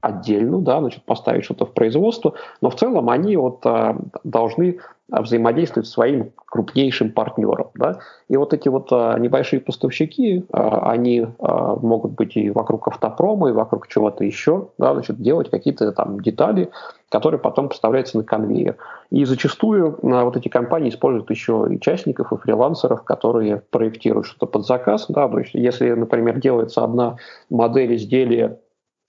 отдельно, да, значит, поставить что-то в производство, но в целом они вот э, должны взаимодействовать с своим крупнейшим партнером. Да? И вот эти вот а, небольшие поставщики, а, они а, могут быть и вокруг автопрома, и вокруг чего-то еще, да, значит, делать какие-то там детали, которые потом поставляются на конвейер. И зачастую а, вот эти компании используют еще и частников, и фрилансеров, которые проектируют что-то под заказ. Да, то есть если, например, делается одна модель изделия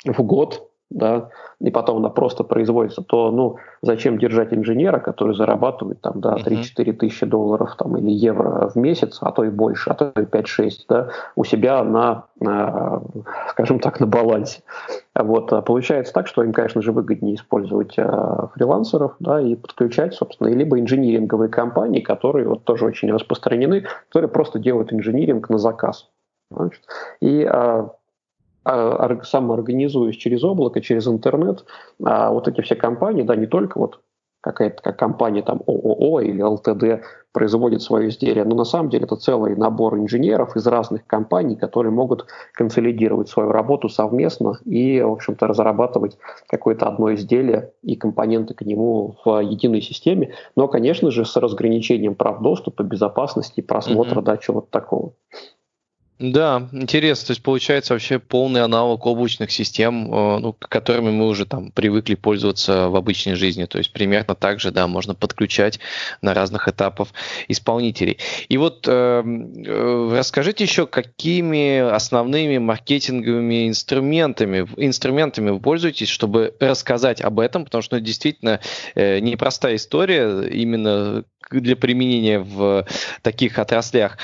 в год, да, и потом она просто производится, то ну, зачем держать инженера, который зарабатывает там, да, 3-4 тысячи долларов там, или евро в месяц, а то и больше, а то и 5-6, да, у себя на, на, скажем так, на балансе. Вот, а получается так, что им, конечно же, выгоднее использовать э, фрилансеров, да, и подключать, собственно, либо инжиниринговые компании, которые вот тоже очень распространены, которые просто делают инжиниринг на заказ. Значит. И э, а, самоорганизуясь через облако, через интернет, а вот эти все компании, да, не только вот какая-то как компания там ООО или ЛТД производит свое изделие, но на самом деле это целый набор инженеров из разных компаний, которые могут консолидировать свою работу совместно и, в общем-то, разрабатывать какое-то одно изделие и компоненты к нему в единой системе, но, конечно же, с разграничением прав доступа, безопасности, просмотра, mm-hmm. да, чего-то такого. Да, интересно. То есть получается вообще полный аналог облачных систем, э, ну, которыми мы уже там привыкли пользоваться в обычной жизни. То есть примерно так же, да, можно подключать на разных этапах исполнителей. И вот э, э, расскажите еще, какими основными маркетинговыми инструментами, инструментами вы пользуетесь, чтобы рассказать об этом, потому что ну, действительно э, непростая история именно для применения в таких отраслях.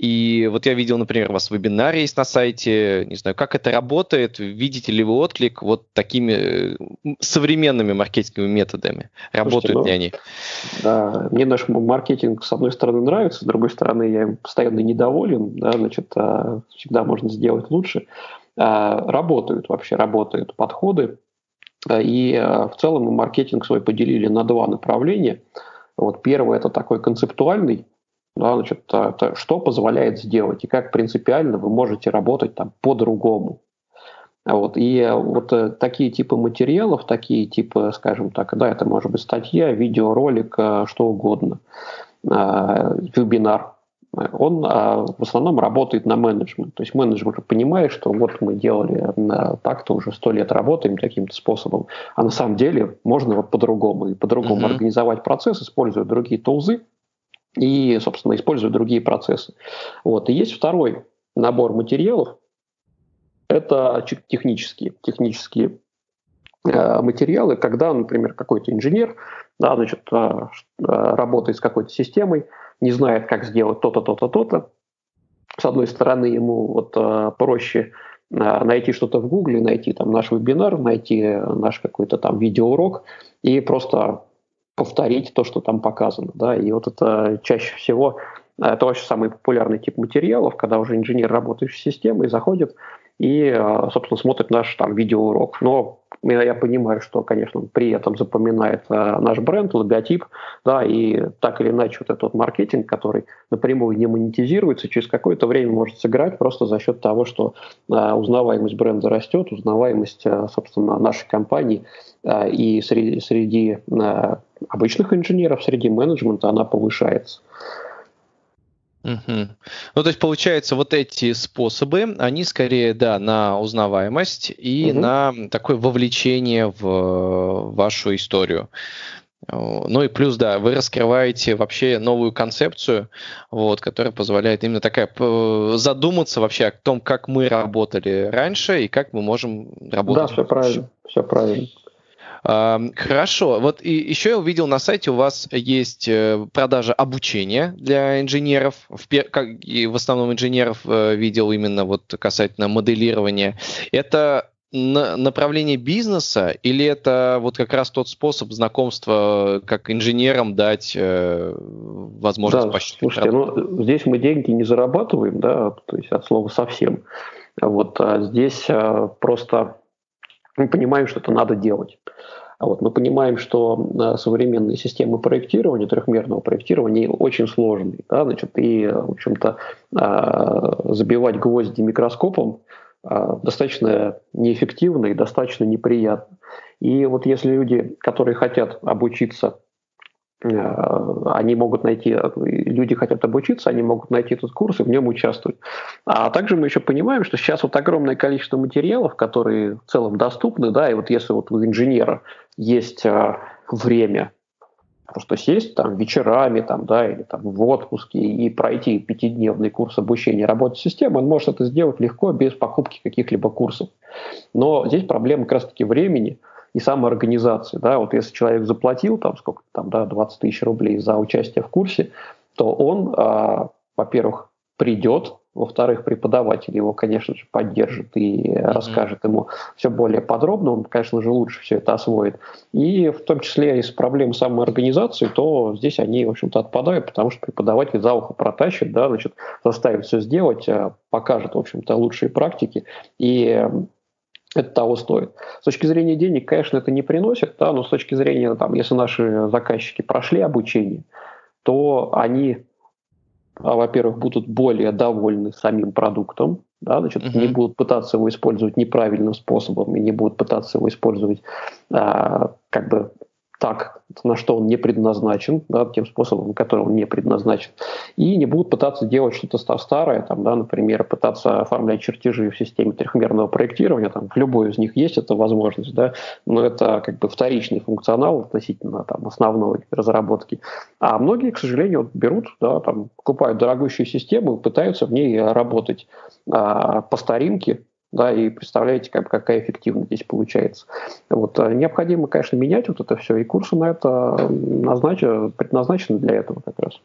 И вот я видел, например, у вас вебинар есть на сайте, не знаю, как это работает, видите ли вы отклик вот такими э, современными маркетинговыми методами? Работают Слушайте, ну, ли они? Да, мне наш маркетинг, с одной стороны, нравится, с другой стороны, я им постоянно недоволен, да, значит, а, всегда можно сделать лучше. А, работают вообще, работают подходы, и а, в целом мы маркетинг свой поделили на два направления. Вот первый – это такой концептуальный, да, значит, это что позволяет сделать и как принципиально вы можете работать там по-другому. Вот, и вот э, такие типы материалов, такие типы, скажем так, да, это может быть статья, видеоролик, э, что угодно, э, вебинар, он в основном работает на менеджмент. То есть менеджер понимает, что вот мы делали так-то уже сто лет работаем таким-то способом, а на самом деле можно вот по-другому и по-другому mm-hmm. организовать процесс, используя другие тулзы, и, собственно, используют другие процессы. Вот. И есть второй набор материалов, это технические, технические э, материалы, когда, например, какой-то инженер да, значит, э, э, работает с какой-то системой, не знает, как сделать то-то, то-то, то-то. С одной стороны, ему вот проще найти что-то в Гугле, найти там наш вебинар, найти наш какой-то там видеоурок и просто повторить то, что там показано. Да? И вот это чаще всего, это вообще самый популярный тип материалов, когда уже инженер, работающий с системой, заходит и, э, собственно, смотрит наш там видеоурок. Но я понимаю, что, конечно, он при этом запоминает э, наш бренд, логотип, да, и так или иначе вот этот маркетинг, который напрямую не монетизируется, через какое-то время может сыграть просто за счет того, что э, узнаваемость бренда растет, узнаваемость, собственно, нашей компании и среди, среди обычных инженеров, среди менеджмента она повышается. Угу. Ну, то есть, получается, вот эти способы, они скорее, да, на узнаваемость и угу. на такое вовлечение в вашу историю. Ну и плюс, да, вы раскрываете вообще новую концепцию, вот, которая позволяет именно такая задуматься вообще о том, как мы работали раньше и как мы можем работать. Да, все правильно, все правильно. Хорошо. Вот и еще я увидел на сайте у вас есть э, продажа обучения для инженеров. В, как, и в основном инженеров э, видел именно вот касательно моделирования. Это направление бизнеса или это вот как раз тот способ знакомства, как инженерам дать э, возможность да, Слушайте, ну, здесь мы деньги не зарабатываем, да, то есть от слова совсем. Вот а здесь а, просто мы понимаем, что это надо делать. А вот мы понимаем, что э, современные системы проектирования, трехмерного проектирования, очень сложные. Да, значит, и, в общем-то, э, забивать гвозди микроскопом э, достаточно неэффективно и достаточно неприятно. И вот если люди, которые хотят обучиться они могут найти, люди хотят обучиться, они могут найти этот курс и в нем участвовать. А также мы еще понимаем, что сейчас вот огромное количество материалов, которые в целом доступны, да, и вот если вот у инженера есть э, время просто сесть там вечерами там, да, или там в отпуске и пройти пятидневный курс обучения работы системы, он может это сделать легко, без покупки каких-либо курсов. Но здесь проблема как раз-таки времени – и самоорганизации. Да? Вот если человек заплатил там сколько там, да, 20 тысяч рублей за участие в курсе, то он, а, во-первых, придет, во-вторых, преподаватель его, конечно же, поддержит и mm-hmm. расскажет ему все более подробно, он, конечно же, лучше все это освоит. И в том числе из проблем самоорганизации, то здесь они, в общем-то, отпадают, потому что преподаватель за ухо протащит, да, значит, заставит все сделать, а, покажет, в общем-то, лучшие практики, и это того стоит. С точки зрения денег, конечно, это не приносит, да, но с точки зрения, там, если наши заказчики прошли обучение, то они, а, во-первых, будут более довольны самим продуктом, да, значит, uh-huh. не будут пытаться его использовать неправильным способом и не будут пытаться его использовать а, как бы так, на что он не предназначен, да, тем способом, которым он не предназначен, и не будут пытаться делать что-то старое, там, да, например, пытаться оформлять чертежи в системе трехмерного проектирования, там, в любой из них есть эта возможность, да, но это как бы вторичный функционал относительно там, основной разработки. А многие, к сожалению, берут, да, там, покупают дорогущую систему и пытаются в ней работать а, по старинке, да, и представляете, как, какая эффективность здесь получается. Вот. А необходимо, конечно, менять вот это все, и курсы на это назначены, предназначены для этого как раз.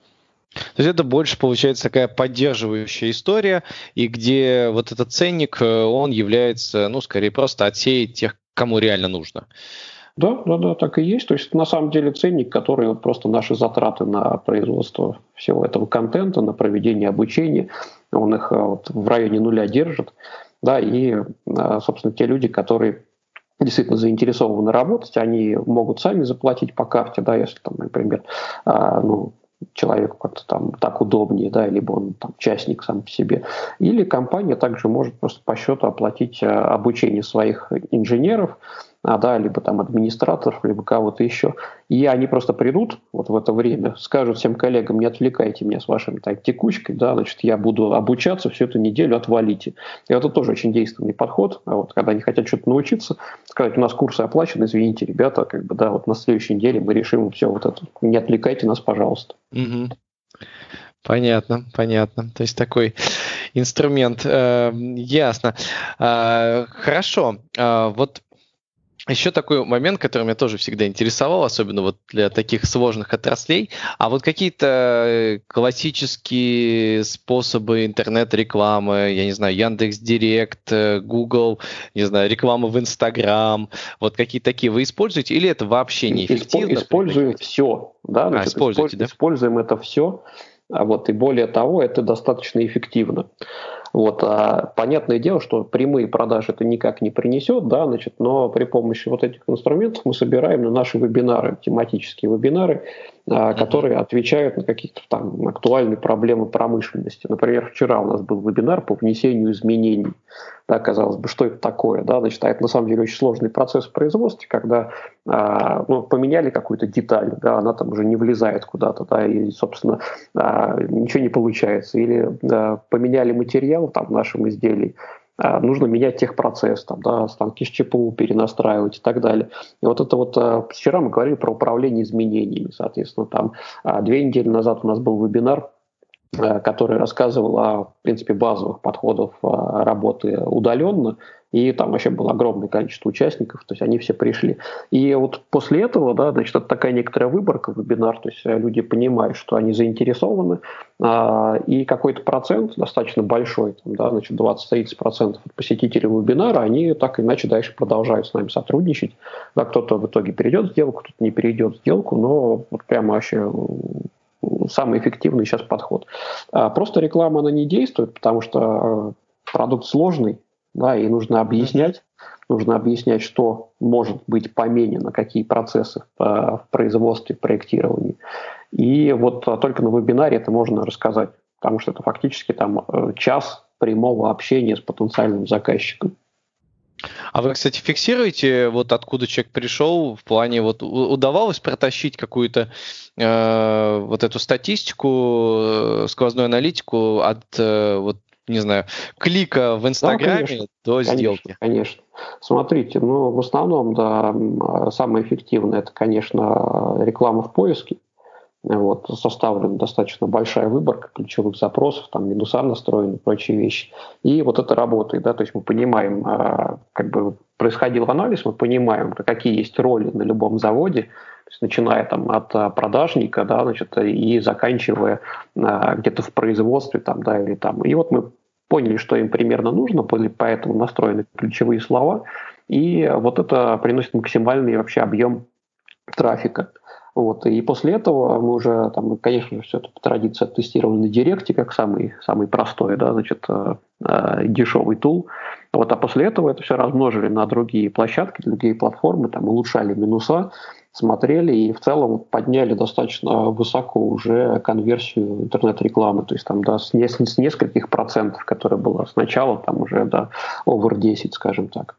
То есть это больше получается такая поддерживающая история, и где вот этот ценник, э, он является, ну, скорее просто отсеять тех, кому реально нужно. Да, да, да, так и есть. То есть на самом деле ценник, который вот просто наши затраты на производство всего этого контента, на проведение обучения, он их э, вот в районе нуля держит да, и, а, собственно, те люди, которые действительно заинтересованы работать, они могут сами заплатить по карте, да, если там, например, а, ну, человеку как-то там так удобнее, да, либо он там частник сам по себе. Или компания также может просто по счету оплатить а, обучение своих инженеров, а, да, либо там администраторов, либо кого-то еще. И они просто придут вот в это время, скажут всем коллегам, не отвлекайте меня с вашей так, текучкой, да, значит, я буду обучаться всю эту неделю, отвалите. И это тоже очень действенный подход, а вот, когда они хотят что-то научиться, сказать, у нас курсы оплачены, извините, ребята, как бы, да, вот на следующей неделе мы решим все вот это, не отвлекайте нас, пожалуйста. Понятно, понятно. То есть такой инструмент. Э, ясно. Э, хорошо. Э, вот еще такой момент, который меня тоже всегда интересовал, особенно вот для таких сложных отраслей, а вот какие-то э, классические способы интернет-рекламы, я не знаю, Яндекс Директ, э, Google, не знаю, реклама в Инстаграм, вот какие такие вы используете, или это вообще неэффективно? Используем все, да, а, значит, а, используете, да? используем это все, а вот, и более того, это достаточно эффективно. Вот, а понятное дело, что прямые продажи это никак не принесет, да, значит, но при помощи вот этих инструментов мы собираем на наши вебинары, тематические вебинары, а, которые отвечают на какие-то там актуальные проблемы промышленности. Например, вчера у нас был вебинар по внесению изменений. Да, казалось бы, что это такое? Да? Значит, а это на самом деле очень сложный процесс в производстве, когда а, ну, поменяли какую-то деталь, да, она там уже не влезает куда-то, да, и, собственно, а, ничего не получается. Или а, поменяли материал там, в нашем изделии, а, нужно менять техпроцесс, там, да, станки с ЧПУ перенастраивать и так далее. И вот это вот а, вчера мы говорили про управление изменениями, соответственно, там а, две недели назад у нас был вебинар который рассказывал о, в принципе, базовых подходах работы удаленно и там вообще было огромное количество участников, то есть они все пришли. И вот после этого, да, значит, это такая некоторая выборка вебинар, то есть э, люди понимают, что они заинтересованы, а, и какой-то процент, достаточно большой, там, да, значит, 20-30% посетителей вебинара, они так или иначе дальше продолжают с нами сотрудничать. Да, кто-то в итоге перейдет сделку, кто-то не перейдет сделку, но вот прямо вообще самый эффективный сейчас подход. А просто реклама, она не действует, потому что э, продукт сложный, да, и нужно объяснять, нужно объяснять, что может быть поменено, какие процессы в, в производстве, проектировании. И вот а, только на вебинаре это можно рассказать, потому что это фактически там э, час прямого общения с потенциальным заказчиком. А вы, кстати, фиксируете, вот откуда человек пришел, в плане вот удавалось протащить какую-то э, вот эту статистику, э, сквозную аналитику от э, вот не знаю, клика в Инстаграме да, конечно, до сделки. Конечно, конечно. Смотрите, ну, в основном, да, самое эффективное, это, конечно, реклама в поиске. Вот, составлена достаточно большая выборка ключевых запросов, там минуса настроены, прочие вещи. И вот это работает, да, то есть мы понимаем, а, как бы происходил анализ, мы понимаем, какие есть роли на любом заводе, то есть начиная там от а, продажника, да, значит, и заканчивая а, где-то в производстве там, да, или там. И вот мы поняли, что им примерно нужно, поэтому настроены ключевые слова, и вот это приносит максимальный вообще объем трафика. Вот. И после этого мы уже, там, конечно, все это по традиции оттестировали на Директе, как самый, самый простой, да, значит, э, э, дешевый тул. Вот. А после этого это все размножили на другие площадки, другие платформы, там, улучшали минуса, смотрели и в целом подняли достаточно высоко уже конверсию интернет-рекламы, то есть там да, с, с нескольких процентов, которая была сначала, там уже до да, over 10, скажем так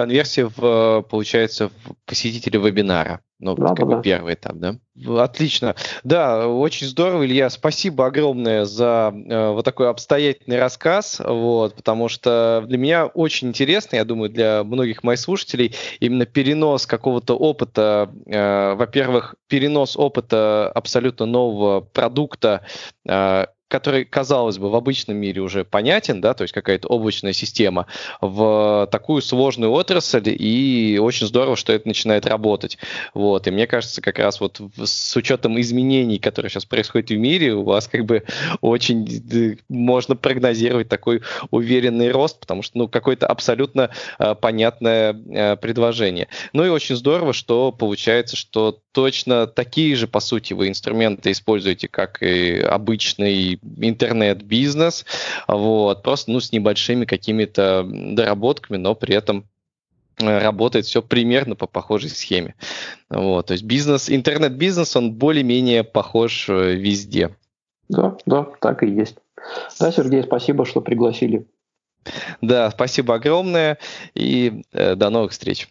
конверсия в, получается, в посетителя вебинара. Ну, да, как да, бы первый этап, да? Отлично. Да, очень здорово, Илья. Спасибо огромное за э, вот такой обстоятельный рассказ, вот, потому что для меня очень интересно, я думаю, для многих моих слушателей, именно перенос какого-то опыта, э, во-первых, перенос опыта абсолютно нового продукта, э, который, казалось бы, в обычном мире уже понятен, да, то есть какая-то облачная система, в такую сложную отрасль, и очень здорово, что это начинает работать. Вот, и мне кажется, как раз вот с учетом изменений, которые сейчас происходят в мире, у вас как бы очень э, можно прогнозировать такой уверенный рост, потому что, ну, какое-то абсолютно э, понятное э, предложение. Ну и очень здорово, что получается, что точно такие же, по сути, вы инструменты используете, как и обычный интернет-бизнес, вот, просто, ну, с небольшими какими-то доработками, но при этом э, работает все примерно по похожей схеме. Вот, то есть бизнес, интернет-бизнес, он более-менее похож э, везде. Да, да, так и есть. Да, Сергей, спасибо, что пригласили. Да, спасибо огромное и э, до новых встреч.